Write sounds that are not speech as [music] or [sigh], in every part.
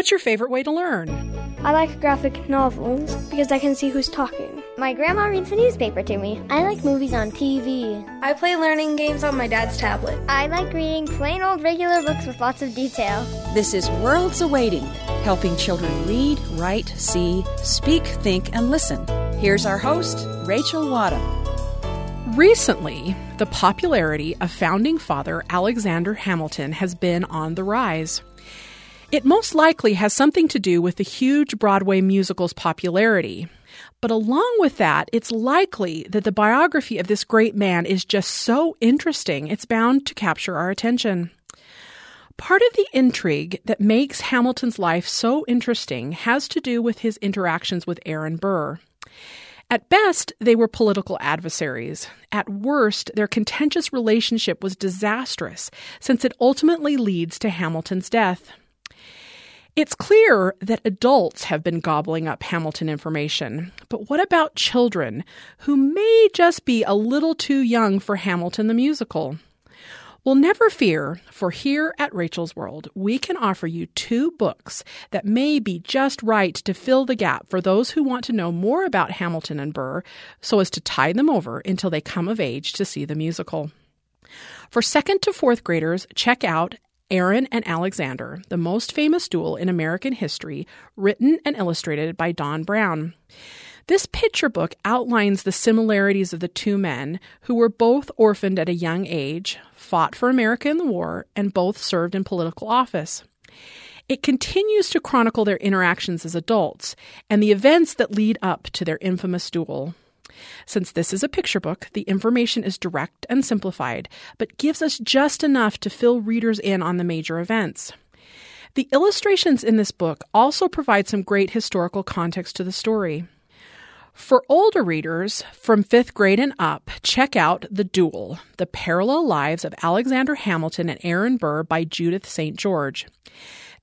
What's your favorite way to learn? I like graphic novels because I can see who's talking. My grandma reads the newspaper to me. I like movies on TV. I play learning games on my dad's tablet. I like reading plain old regular books with lots of detail. This is Worlds Awaiting, helping children read, write, see, speak, think, and listen. Here's our host, Rachel Wadham. Recently, the popularity of founding father Alexander Hamilton has been on the rise. It most likely has something to do with the huge Broadway musical's popularity. But along with that, it's likely that the biography of this great man is just so interesting, it's bound to capture our attention. Part of the intrigue that makes Hamilton's life so interesting has to do with his interactions with Aaron Burr. At best, they were political adversaries. At worst, their contentious relationship was disastrous, since it ultimately leads to Hamilton's death. It's clear that adults have been gobbling up Hamilton information, but what about children who may just be a little too young for Hamilton the musical? Well, never fear, for here at Rachel's World, we can offer you two books that may be just right to fill the gap for those who want to know more about Hamilton and Burr so as to tide them over until they come of age to see the musical. For second to fourth graders, check out Aaron and Alexander, the most famous duel in American history, written and illustrated by Don Brown. This picture book outlines the similarities of the two men who were both orphaned at a young age, fought for America in the war, and both served in political office. It continues to chronicle their interactions as adults and the events that lead up to their infamous duel. Since this is a picture book, the information is direct and simplified, but gives us just enough to fill readers in on the major events. The illustrations in this book also provide some great historical context to the story. For older readers from fifth grade and up, check out The Duel The Parallel Lives of Alexander Hamilton and Aaron Burr by Judith St. George.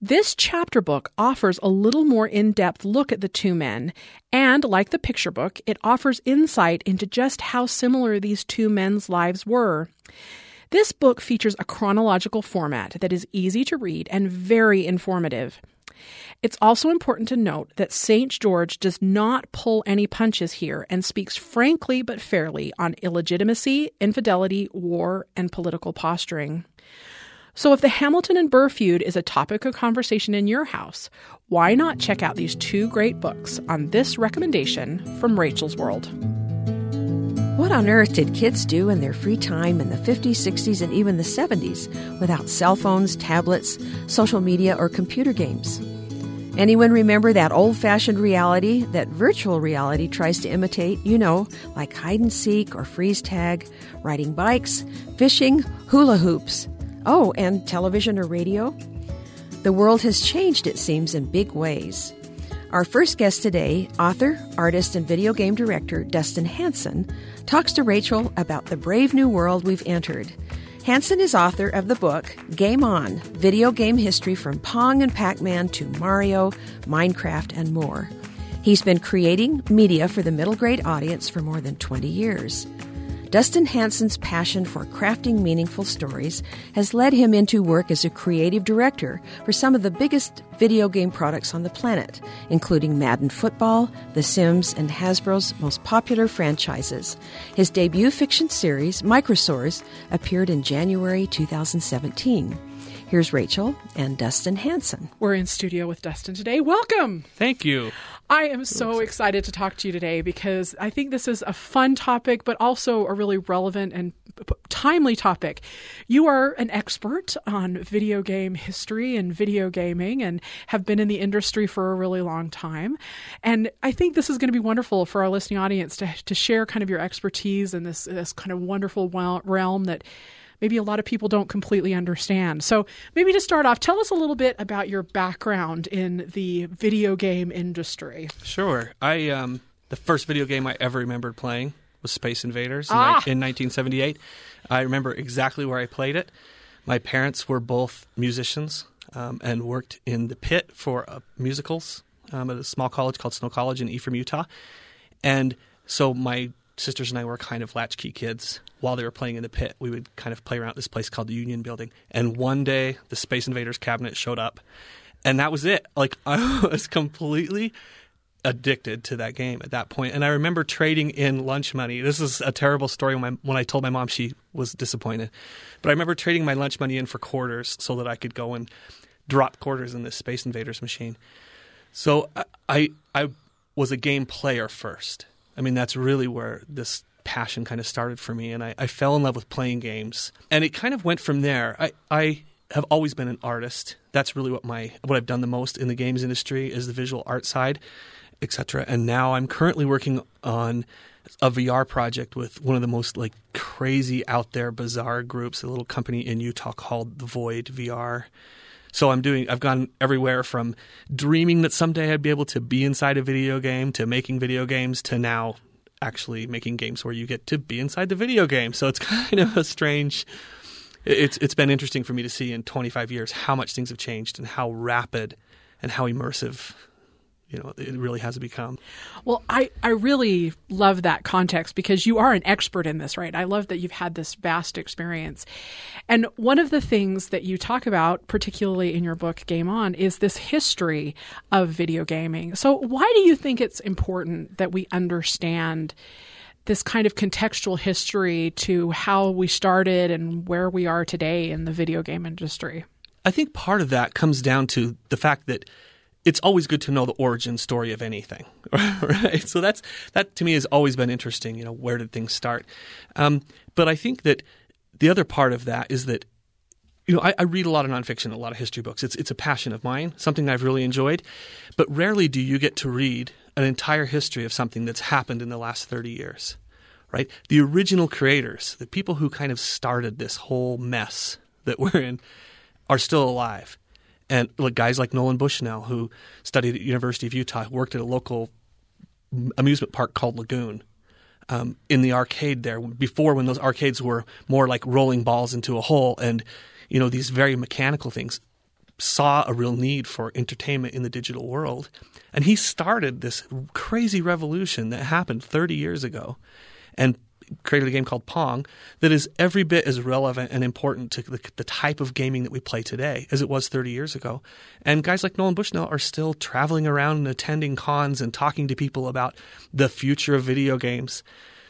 This chapter book offers a little more in depth look at the two men, and like the picture book, it offers insight into just how similar these two men's lives were. This book features a chronological format that is easy to read and very informative. It's also important to note that St. George does not pull any punches here and speaks frankly but fairly on illegitimacy, infidelity, war, and political posturing. So, if the Hamilton and Burr feud is a topic of conversation in your house, why not check out these two great books on this recommendation from Rachel's World? What on earth did kids do in their free time in the 50s, 60s, and even the 70s without cell phones, tablets, social media, or computer games? Anyone remember that old fashioned reality that virtual reality tries to imitate? You know, like hide and seek or freeze tag, riding bikes, fishing, hula hoops. Oh, and television or radio? The world has changed, it seems, in big ways. Our first guest today, author, artist, and video game director Dustin Hansen, talks to Rachel about the brave new world we've entered Hansen is author of the book Game On Video Game History from Pong and Pac Man to Mario, Minecraft, and more. He's been creating media for the middle grade audience for more than 20 years. Dustin Hansen's passion for crafting meaningful stories has led him into work as a creative director for some of the biggest video game products on the planet, including Madden Football, The Sims, and Hasbro's most popular franchises. His debut fiction series, Microsaurs, appeared in January 2017. Here's Rachel and Dustin Hansen. We're in studio with Dustin today. Welcome. Thank you. I am so excited to talk to you today because I think this is a fun topic, but also a really relevant and timely topic. You are an expert on video game history and video gaming and have been in the industry for a really long time. And I think this is going to be wonderful for our listening audience to, to share kind of your expertise in this, this kind of wonderful realm that maybe a lot of people don't completely understand. So, maybe to start off, tell us a little bit about your background in the video game industry. Sure. I um, the first video game I ever remembered playing was Space Invaders ah. in, in 1978. I remember exactly where I played it. My parents were both musicians um, and worked in the pit for uh, musicals um, at a small college called Snow College in Ephraim, Utah. And so my sisters and I were kind of latchkey kids while they were playing in the pit. We would kind of play around this place called the Union Building. And one day, the Space Invaders cabinet showed up, and that was it. Like [laughs] I was completely addicted to that game at that point. And I remember trading in lunch money. This is a terrible story when, my, when I told my mom she was disappointed. But I remember trading my lunch money in for quarters so that I could go and drop quarters in this Space Invaders machine. So I, I, I was a game player first. I mean, that's really where this passion kind of started for me. And I, I fell in love with playing games. And it kind of went from there. I, I have always been an artist. That's really what my what I've done the most in the games industry is the visual art side etc. And now I'm currently working on a VR project with one of the most like crazy out there bizarre groups, a little company in Utah called The Void VR. So I'm doing I've gone everywhere from dreaming that someday I'd be able to be inside a video game to making video games to now actually making games where you get to be inside the video game. So it's [laughs] kind of a strange it's it's been interesting for me to see in 25 years how much things have changed and how rapid and how immersive you know it really has become. Well i i really love that context because you are an expert in this right? I love that you've had this vast experience. And one of the things that you talk about particularly in your book game on is this history of video gaming. So why do you think it's important that we understand this kind of contextual history to how we started and where we are today in the video game industry? I think part of that comes down to the fact that it's always good to know the origin story of anything, [laughs] right? So that's that to me has always been interesting. You know, where did things start? Um, but I think that the other part of that is that you know I, I, read a lot of nonfiction, a lot of history books. It's it's a passion of mine, something I've really enjoyed. But rarely do you get to read an entire history of something that's happened in the last thirty years, right? The original creators, the people who kind of started this whole mess that we're in, are still alive and guys like Nolan Bushnell, who studied at University of Utah, worked at a local amusement park called Lagoon. Um, in the arcade there, before when those arcades were more like rolling balls into a hole, and you know these very mechanical things, saw a real need for entertainment in the digital world, and he started this crazy revolution that happened 30 years ago, and created a game called Pong that is every bit as relevant and important to the, the, type of gaming that we play today as it was 30 years ago. And guys like Nolan Bushnell are still traveling around and attending cons and talking to people about the future of video games.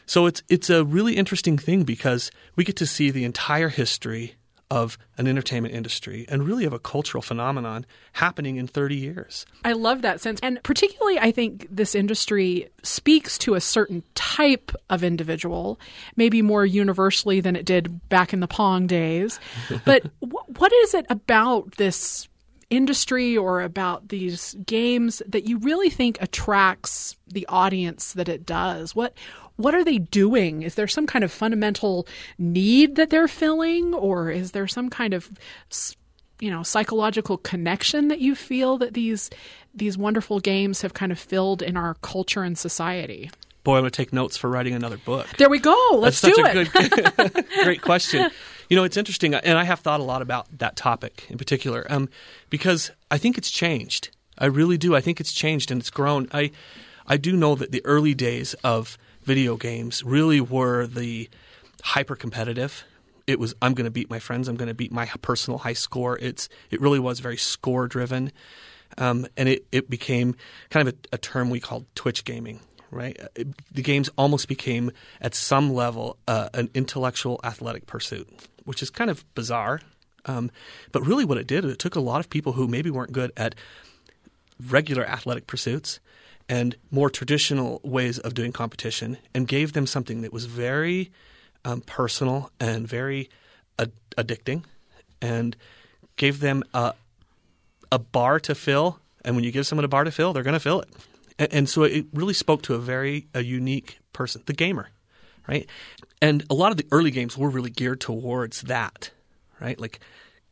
So it's it's a really interesting thing because we get to see the entire history of an entertainment industry and really of a cultural phenomenon happening in 30 years. I love that sense. And particularly, I think this industry speaks to a certain type of individual, maybe more universally than it did back in the Pong days. [laughs] But what is it about this industry or about these games that you really think attracts the audience that it does? What what are they doing? Is there some kind of fundamental need that they're filling, or is there some kind of you know psychological connection that you feel that these these wonderful games have kind of filled in our culture and society? Boy, I'm going to take notes for writing another book. There we go. Let's That's do it. Good, [laughs] [laughs] great question. You know, it's interesting, and I have thought a lot about that topic in particular um, because I think it's changed. I really do. I think it's changed and it's grown. I I do know that the early days of video games really were the hyper competitive. It was I'm going to beat my friends. I'm going to beat my personal high score. It's it really was very score driven, um, and it it became kind of a, a term we called Twitch gaming. Right, it, the games almost became at some level uh, an intellectual athletic pursuit, which is kind of bizarre. Um, but really, what it did, it took a lot of people who maybe weren't good at regular athletic pursuits and more traditional ways of doing competition and gave them something that was very um, personal and very ad- addicting and gave them a, a bar to fill. And when you give someone a bar to fill, they're going to fill it. And, and so it really spoke to a very a unique person, the gamer, right? And a lot of the early games were really geared towards that, right? Like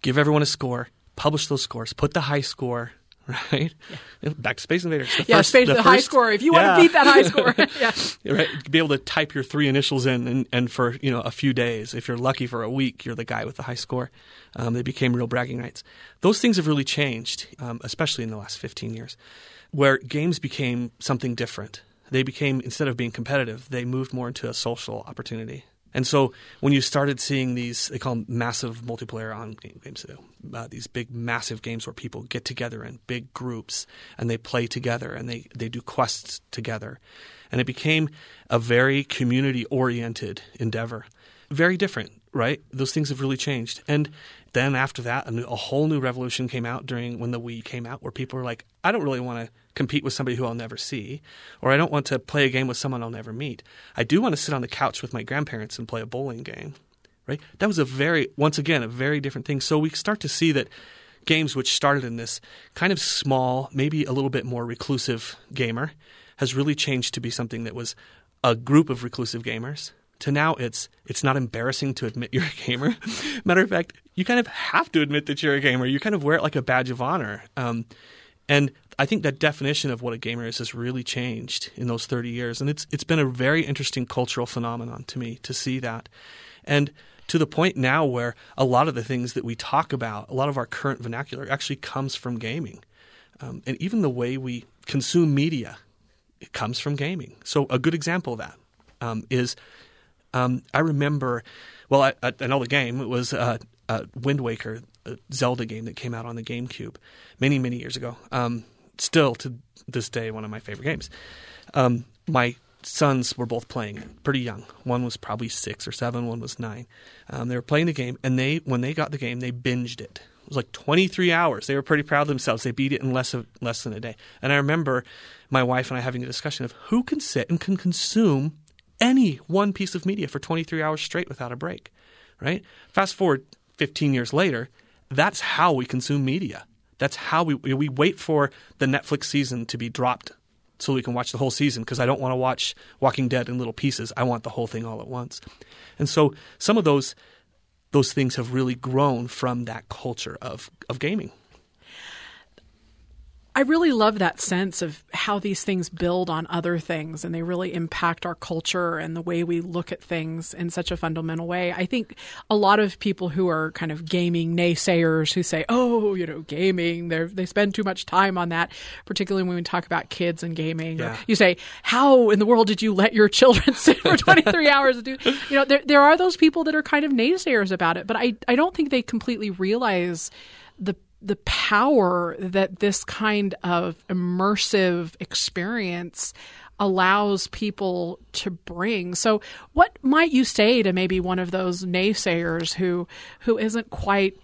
give everyone a score, publish those scores, put the high score [laughs] right? Yeah. Back to Space Invaders. The yeah, first, space the, the high score. If you yeah. want to beat that high score, [laughs] yeah, right. Be able to type your three initials in, and, and for you know a few days, if you're lucky for a week, you're the guy with the high score. Um, they became real bragging rights. Those things have really changed, um, especially in the last 15 years, where games became something different. They became instead of being competitive, they moved more into a social opportunity. And so when you started seeing these, they call them massive multiplayer on games, uh, these big massive games where people get together in big groups and they play together and they, they do quests together. And it became a very community oriented endeavor. Very different, right? Those things have really changed. And then after that, a, new, a whole new revolution came out during when the Wii came out, where people were like, I don't really want to compete with somebody who I'll never see, or I don't want to play a game with someone I'll never meet. I do want to sit on the couch with my grandparents and play a bowling game, right? That was a very, once again, a very different thing. So we start to see that games which started in this kind of small, maybe a little bit more reclusive gamer has really changed to be something that was a group of reclusive gamers to now it's it's not embarrassing to admit you're a gamer. [laughs] Matter of fact, you kind of have to admit that you're a gamer. You kind of wear it like a badge of honor. Um, and I think that definition of what a gamer is has really changed in those 30 years, and it's it's been a very interesting cultural phenomenon to me to see that, and to the point now where a lot of the things that we talk about, a lot of our current vernacular, actually comes from gaming, um, and even the way we consume media, it comes from gaming. So a good example of that um, is um, I remember, well, I, I, know the game. It was uh, uh, Wind Waker, a Zelda game that came out on the GameCube many, many years ago. Um, still to this day one of my favorite games. Um, my sons were both playing pretty young. One was probably six or seven. One was nine. Um, they were playing the game, and they when they got the game, they binged it. It was like 23 hours. They were pretty proud of themselves. They beat it in less of less than a day. And I remember my wife and I having a discussion of who can sit and can consume any one piece of media for 23 hours straight without a break. Right? Fast forward 15 years later, that's how we consume media. That's how we we wait for the Netflix season to be dropped so we can watch the whole season because I don't want to watch Walking Dead in little pieces. I want the whole thing all at once. And so some of those those things have really grown from that culture of of gaming. I really love that sense of how these things build on other things and they really impact our culture and the way we look at things in such a fundamental way. I think a lot of people who are kind of gaming naysayers who say, oh, you know, gaming, they they spend too much time on that, particularly when we talk about kids and gaming. Yeah. you say, how in the world did you let your children [laughs] sit for 23 hours? Do, you know, there, there are those people that are kind of naysayers about it, but I, I don't think they completely realize the the power that this kind of immersive experience allows people to bring. So what might you say to maybe one of those naysayers who who isn't quite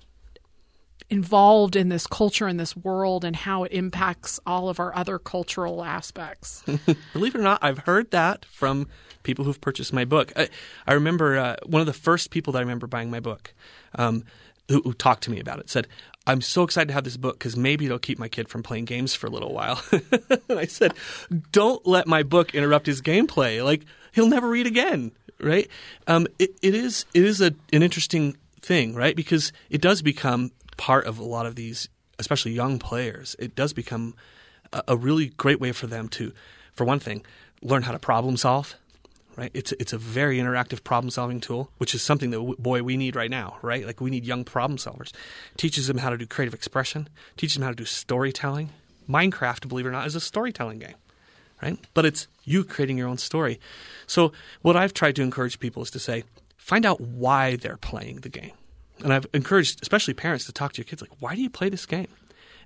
involved in this culture and this world and how it impacts all of our other cultural aspects? [laughs] Believe it or not, I've heard that from people who've purchased my book. I, I remember uh, one of the first people that I remember buying my book. Um, who, who, talked to me about it said, I'm so excited to have this book because maybe it'll keep my kid from playing games for a little while. [laughs] and I said, don't let my book interrupt his gameplay. Like he'll never read again, right? Um, it, it is it is a, an interesting thing, right? Because it does become part of a lot of these, especially young players. It does become a, a really great way for them to, for one thing, learn how to problem solve right? It's it's a very interactive problem solving tool, which is something that boy we need right now, right? Like we need young problem solvers. Teaches them how to do creative expression, teaches them how to do storytelling. Minecraft, believe it or not, is a storytelling game, right? But it's you creating your own story. So what I've tried to encourage people is to say, find out why they're playing the game. And I've encouraged especially parents to talk to your kids like, why do you play this game?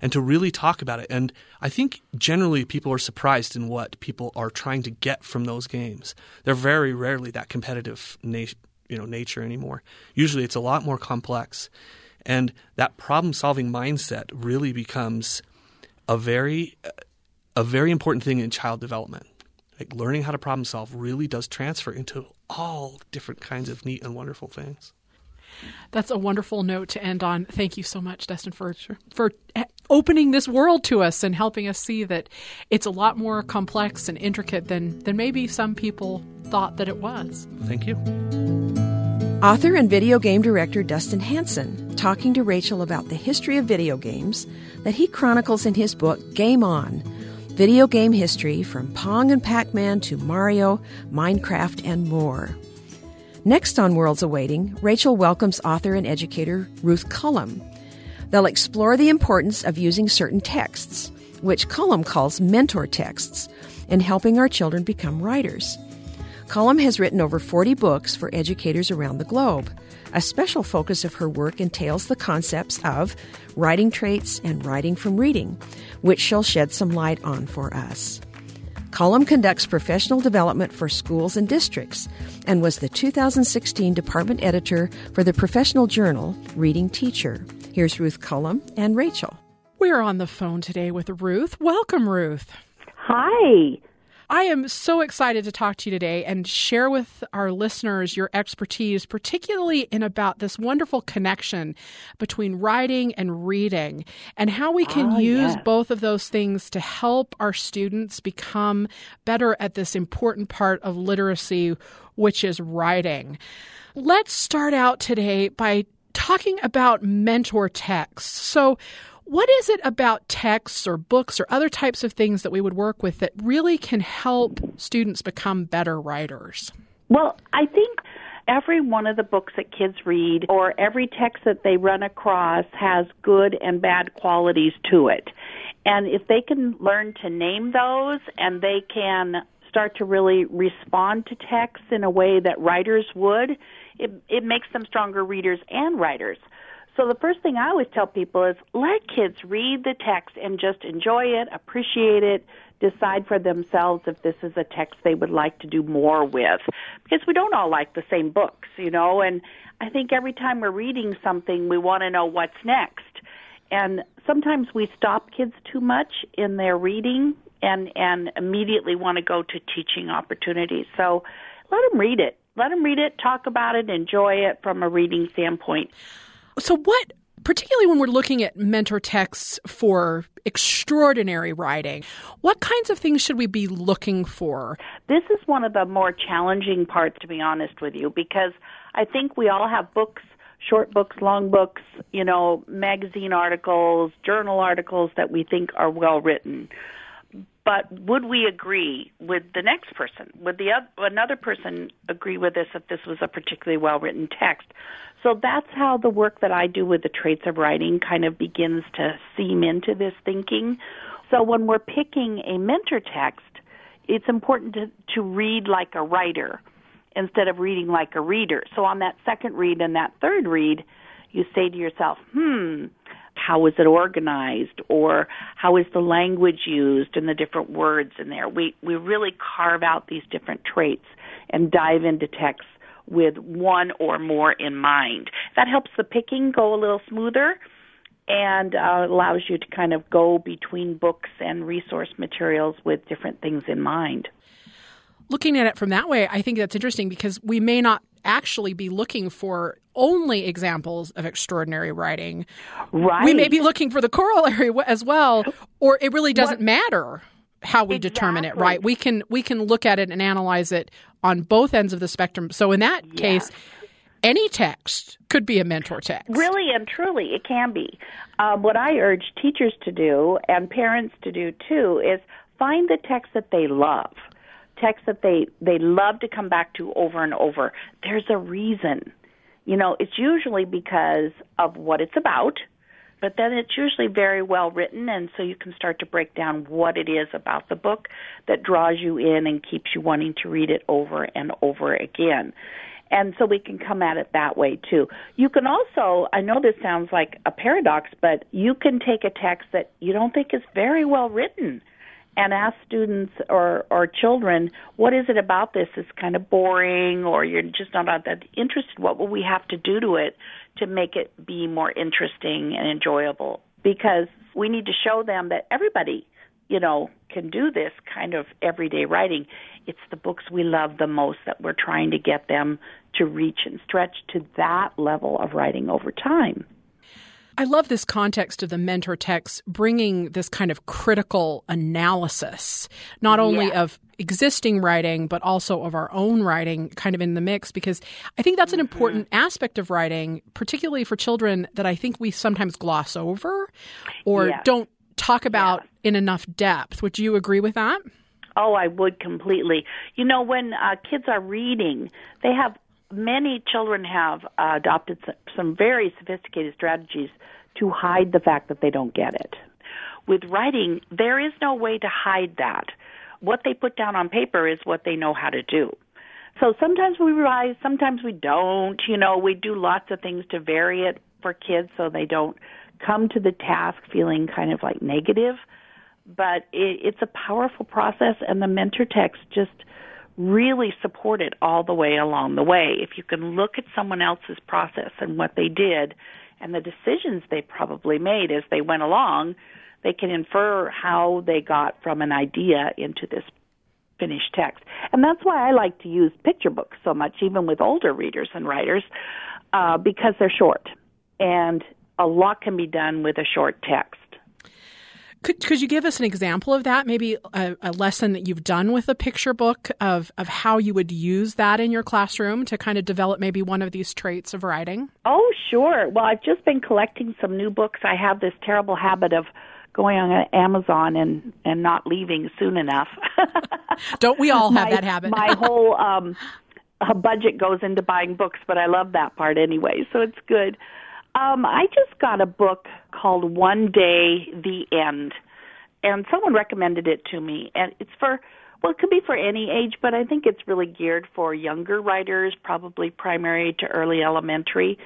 And to really talk about it. And I think generally people are surprised in what people are trying to get from those games. They're very rarely that competitive na- you know nature anymore. Usually it's a lot more complex. And that problem-solving mindset really becomes a very a very important thing in child development. Like learning how to problem solve really does transfer into all different kinds of neat and wonderful things. That's a wonderful note to end on. Thank you so much, Dustin, for sure. for opening this world to us and helping us see that it's a lot more complex and intricate than than maybe some people thought that it was. Thank you. Author and video game director Dustin Hansen talking to Rachel about the history of video games that he chronicles in his book Game On. Video game history from Pong and Pac Man to Mario, Minecraft, and more. Next on Worlds Awaiting, Rachel welcomes author and educator Ruth Culham. They'll explore the importance of using certain texts, which Culham calls mentor texts, in helping our children become writers. Culham has written over 40 books for educators around the globe. A special focus of her work entails the concepts of writing traits and writing from reading, which she'll shed some light on for us. Culham conducts professional development for schools and districts and was the 2016 department editor for the professional journal Reading Teacher. Here's Ruth Culham and Rachel. We're on the phone today with Ruth. Welcome, Ruth. Hi. I am so excited to talk to you today and share with our listeners your expertise, particularly in about this wonderful connection between writing and reading and how we can oh, use yes. both of those things to help our students become better at this important part of literacy, which is writing. Let's start out today by talking about mentor texts. So, what is it about texts or books or other types of things that we would work with that really can help students become better writers? Well, I think every one of the books that kids read or every text that they run across has good and bad qualities to it. And if they can learn to name those and they can start to really respond to texts in a way that writers would, it, it makes them stronger readers and writers. So the first thing I always tell people is let kids read the text and just enjoy it, appreciate it, decide for themselves if this is a text they would like to do more with. Because we don't all like the same books, you know, and I think every time we're reading something, we want to know what's next. And sometimes we stop kids too much in their reading and and immediately want to go to teaching opportunities. So let them read it. Let them read it, talk about it, enjoy it from a reading standpoint. So, what, particularly when we're looking at mentor texts for extraordinary writing, what kinds of things should we be looking for? This is one of the more challenging parts, to be honest with you, because I think we all have books short books, long books, you know, magazine articles, journal articles that we think are well written. But would we agree with the next person? Would the other, another person agree with this if this was a particularly well written text? So that's how the work that I do with the traits of writing kind of begins to seam into this thinking. So when we're picking a mentor text, it's important to, to read like a writer instead of reading like a reader. So on that second read and that third read, you say to yourself, hmm, how is it organized or how is the language used and the different words in there. We we really carve out these different traits and dive into texts with one or more in mind. That helps the picking go a little smoother and uh, allows you to kind of go between books and resource materials with different things in mind. Looking at it from that way, I think that's interesting because we may not actually be looking for only examples of extraordinary writing. Right. We may be looking for the corollary as well, or it really doesn't what? matter how we exactly. determine it, right? We can we can look at it and analyze it on both ends of the spectrum. So in that yes. case, any text could be a mentor text. Really and truly, it can be. Um, what I urge teachers to do and parents to do too is find the text that they love text that they they love to come back to over and over. There's a reason. You know it's usually because of what it's about but then it's usually very well written and so you can start to break down what it is about the book that draws you in and keeps you wanting to read it over and over again. And so we can come at it that way too. You can also, I know this sounds like a paradox, but you can take a text that you don't think is very well written and ask students or, or children, what is it about this that's kind of boring or you're just not that interested? What will we have to do to it to make it be more interesting and enjoyable? Because we need to show them that everybody, you know, can do this kind of everyday writing. It's the books we love the most that we're trying to get them to reach and stretch to that level of writing over time. I love this context of the mentor text bringing this kind of critical analysis, not only yeah. of existing writing, but also of our own writing kind of in the mix, because I think that's an mm-hmm. important aspect of writing, particularly for children that I think we sometimes gloss over or yes. don't talk about yes. in enough depth. Would you agree with that? Oh, I would completely. You know, when uh, kids are reading, they have many children have uh, adopted some very sophisticated strategies to hide the fact that they don't get it. With writing, there is no way to hide that. What they put down on paper is what they know how to do. So sometimes we revise, sometimes we don't. You know, we do lots of things to vary it for kids so they don't come to the task feeling kind of like negative. But it, it's a powerful process, and the mentor text just really support it all the way along the way. If you can look at someone else's process and what they did and the decisions they probably made as they went along, they can infer how they got from an idea into this finished text. And that's why I like to use picture books so much, even with older readers and writers, uh, because they're short. And a lot can be done with a short text. Could, could you give us an example of that? Maybe a, a, lesson that you've done with a picture book of, of how you would use that in your classroom to kind of develop maybe one of these traits of writing? Oh, sure. Well, I've just been collecting some new books. I have this terrible habit of going on Amazon and and not leaving soon enough. [laughs] Don't we all have my, that habit? my whole um budget goes into buying books, but I love that part anyway, so it's good. Um, I just got a book called One Day the End, and someone recommended it to me, and it's for well, it could be for any age, but I think it's really geared for younger writers, probably primary to early elementary,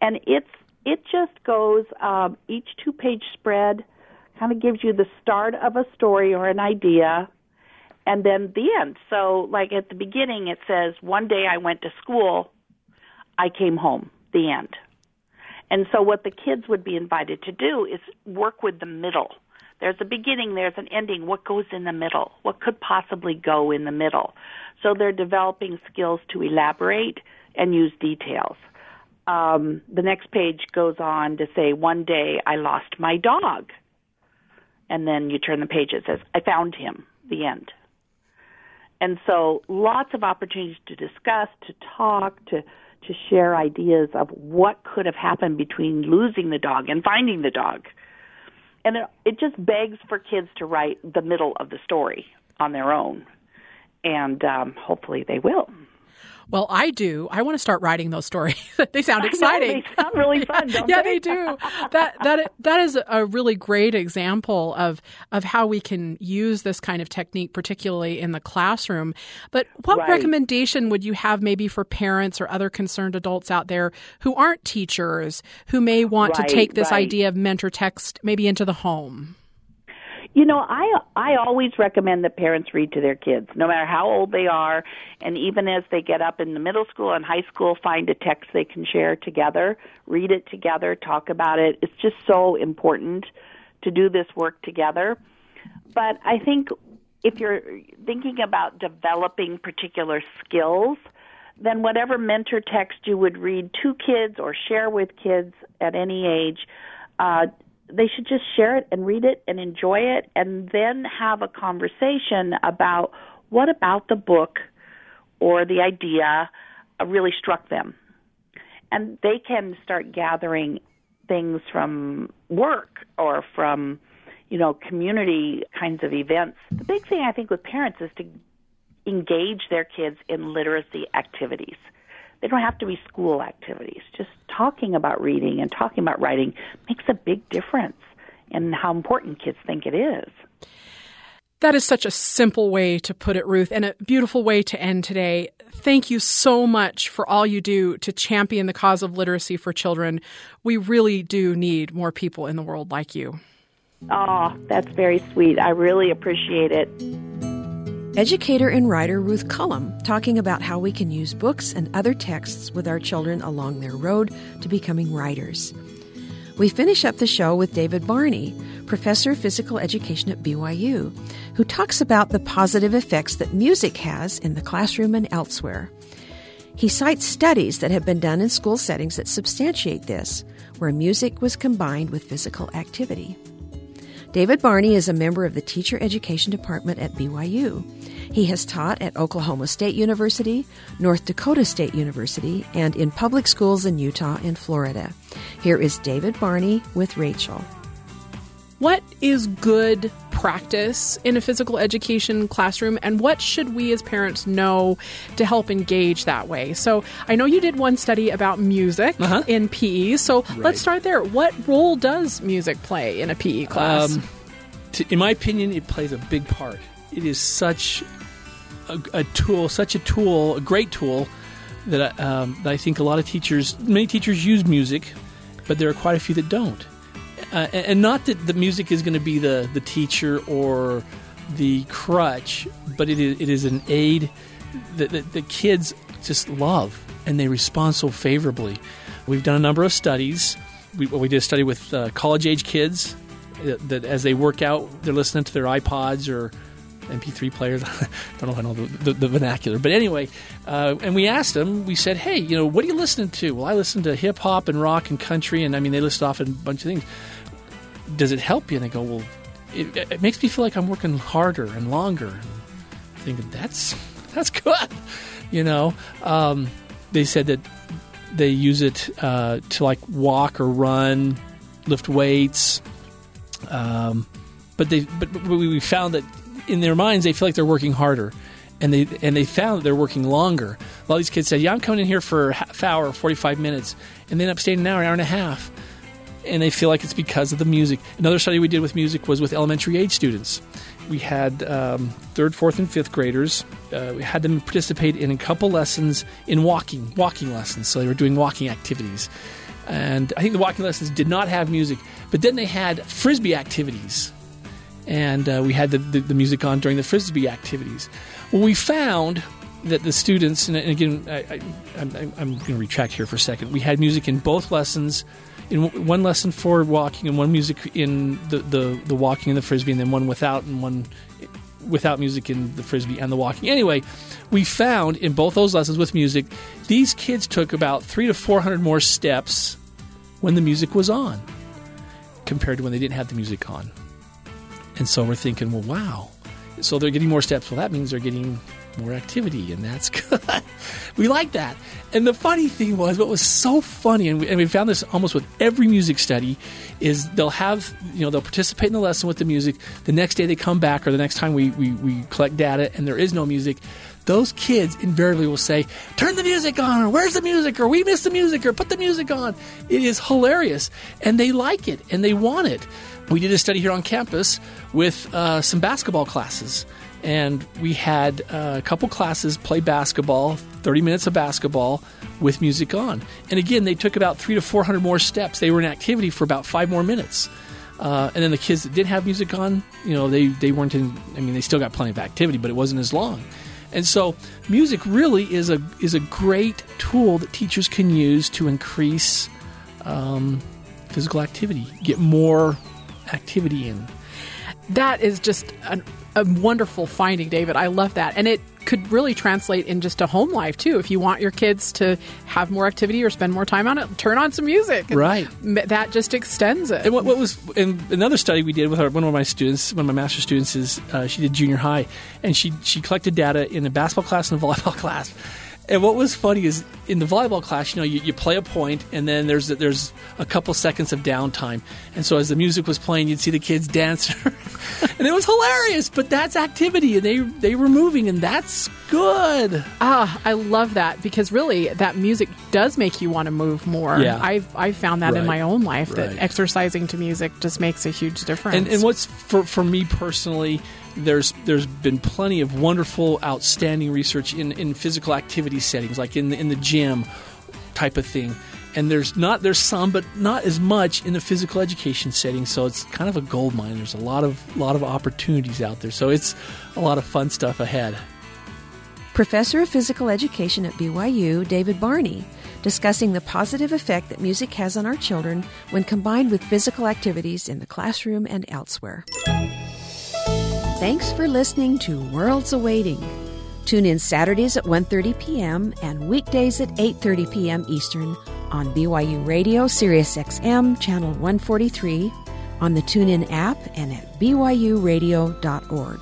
and it's it just goes um, each two page spread kind of gives you the start of a story or an idea and then the end. So, like at the beginning, it says, One day I went to school, I came home, the end. And so, what the kids would be invited to do is work with the middle. There's a beginning, there's an ending. What goes in the middle? What could possibly go in the middle? So, they're developing skills to elaborate and use details. Um, the next page goes on to say, One day I lost my dog and then you turn the page, it says, I found him, the end. And so lots of opportunities to discuss, to talk, to, to share ideas of what could have happened between losing the dog and finding the dog. And it, it just begs for kids to write the middle of the story on their own. And um, hopefully they will. Well, I do. I want to start writing those stories. [laughs] they sound exciting. Know, they sound really fun, [laughs] yeah, they? they do. That that that is a really great example of of how we can use this kind of technique, particularly in the classroom. But what right. recommendation would you have, maybe for parents or other concerned adults out there who aren't teachers, who may want right, to take this right. idea of mentor text maybe into the home? You know, I I always recommend that parents read to their kids, no matter how old they are, and even as they get up in the middle school and high school, find a text they can share together, read it together, talk about it. It's just so important to do this work together. But I think if you're thinking about developing particular skills, then whatever mentor text you would read to kids or share with kids at any age, uh, they should just share it and read it and enjoy it and then have a conversation about what about the book or the idea really struck them. And they can start gathering things from work or from, you know, community kinds of events. The big thing I think with parents is to engage their kids in literacy activities. They don't have to be school activities. Just talking about reading and talking about writing makes a big difference in how important kids think it is. That is such a simple way to put it, Ruth, and a beautiful way to end today. Thank you so much for all you do to champion the cause of literacy for children. We really do need more people in the world like you. Oh, that's very sweet. I really appreciate it. Educator and writer Ruth Culham talking about how we can use books and other texts with our children along their road to becoming writers. We finish up the show with David Barney, professor of physical education at BYU, who talks about the positive effects that music has in the classroom and elsewhere. He cites studies that have been done in school settings that substantiate this, where music was combined with physical activity. David Barney is a member of the Teacher Education Department at BYU. He has taught at Oklahoma State University, North Dakota State University, and in public schools in Utah and Florida. Here is David Barney with Rachel. What is good practice in a physical education classroom, and what should we as parents know to help engage that way? So, I know you did one study about music Uh-huh. in PE, so Right. let's start there. What role does music play in a PE class? Um, t- in my opinion, it plays a big part. It is such a, a tool, such a tool, a great tool that I, um, that I think a lot of teachers, many teachers use music, but there are quite a few that don't. Uh, and, not that the music is going to be the, the teacher or the crutch, but it is, it is an aid that, that the kids just love and they respond so favorably. We've done a number of studies. We, we did a study with uh, college age kids that, that as they work out, they're listening to their iPods or MP3 players. [laughs] I don't know if I know the, the, the vernacular, but anyway, uh, and we asked them. We said, "Hey, you know, what are you listening to?" Well, I listen to hip hop and rock and country, and I mean, they list off a bunch of things. Does it help you? And they go, "Well, it, it makes me feel like I'm working harder and longer." And thinking that's that's good, [laughs] you know. Um, they said that they use it uh, to like walk or run, lift weights. Um, but they but we found that in their minds they feel like they're working harder and they and they found that they're working longer. A lot of these kids said, "Yeah, I'm coming in here for half hour, 45 minutes," and they end up staying an hour, an hour and a half, and they feel like it's because of the music. Another study we did with music was with elementary age students. We had um, third, fourth, and fifth graders. Uh, we had them participate in a couple lessons in walking, walking lessons. So they were doing walking activities, and I think the walking lessons did not have music, but then they had frisbee activities and uh, we had the, the, the, music on during the frisbee activities. Well, we found that the students, and again, I, am going to retract here for a second. We had music in both lessons, in one lesson for walking, and one music in the, the, the walking and the frisbee, and then one without, and one without music in the frisbee and the walking. Anyway, we found in both those lessons with music, these kids took about three to four hundred more steps when the music was on, compared to when they didn't have the music on. And so we're thinking, well, wow. So they're getting more steps. Well, that means they're getting more activity, and that's [laughs] good. we like that. And the funny thing was, what was so funny, and we, and we, found this almost with every music study, is they'll have, you know, they'll participate in the lesson with the music. The next day they come back, or the next time we, we, we collect data and there is no music, those kids invariably will say, Turn the music on, or Where's the music, or We missed the music, or Put the music on. It is hilarious. And they like it, and they want it. We did a study here on campus with uh, some basketball classes, and we had uh, a couple classes play basketball, 30 minutes of basketball with music on. And again, they took about three to 400 more steps. They were in activity for about five more minutes. Uh, and then the kids that did have music on, you know, they, they weren't in, I mean, they still got plenty of activity, but it wasn't as long. And so, music really is a is a great tool that teachers can use to increase um, physical activity, get more activity in. That is just an, a wonderful finding, David. I love that. And it could really translate in just a home life, too. If you want your kids to have more activity or spend more time on it, turn on some music. Right. That just extends it. And what, what was in another study we did with our, one of my students, one of my master students, is uh, she did junior high, and she, she collected data in a basketball class and a volleyball [laughs] class. And what was funny is in the volleyball class, you know, you, you play a point, and then there's there's a couple seconds of downtime. And so as the music was playing, you'd see the kids [laughs] dance, and it was hilarious. But that's activity, and they they were moving, and that's good. Ah, I love that because really that music does make you want to move more. Yeah. I've I've found that Right. in my own life that exercising to music just makes a huge difference. And, and what's for for me personally, there's there's been plenty of wonderful, outstanding research in, in physical activity settings, like in the, in the gym, type of thing. And there's not there's some, but not as much in the physical education setting. So it's kind of a gold mine. There's a lot of lot of opportunities out there. So it's a lot of fun stuff ahead. Professor of Physical Education at BYU, David Barney, discussing the positive effect that music has on our children when combined with physical activities in the classroom and elsewhere. Thanks for listening to Worlds Awaiting. Tune in Saturdays at 1:30 p.m. and weekdays at 8:30 p.m. Eastern on BYU Radio Sirius XM channel 143 on the TuneIn app and at byuradio.org.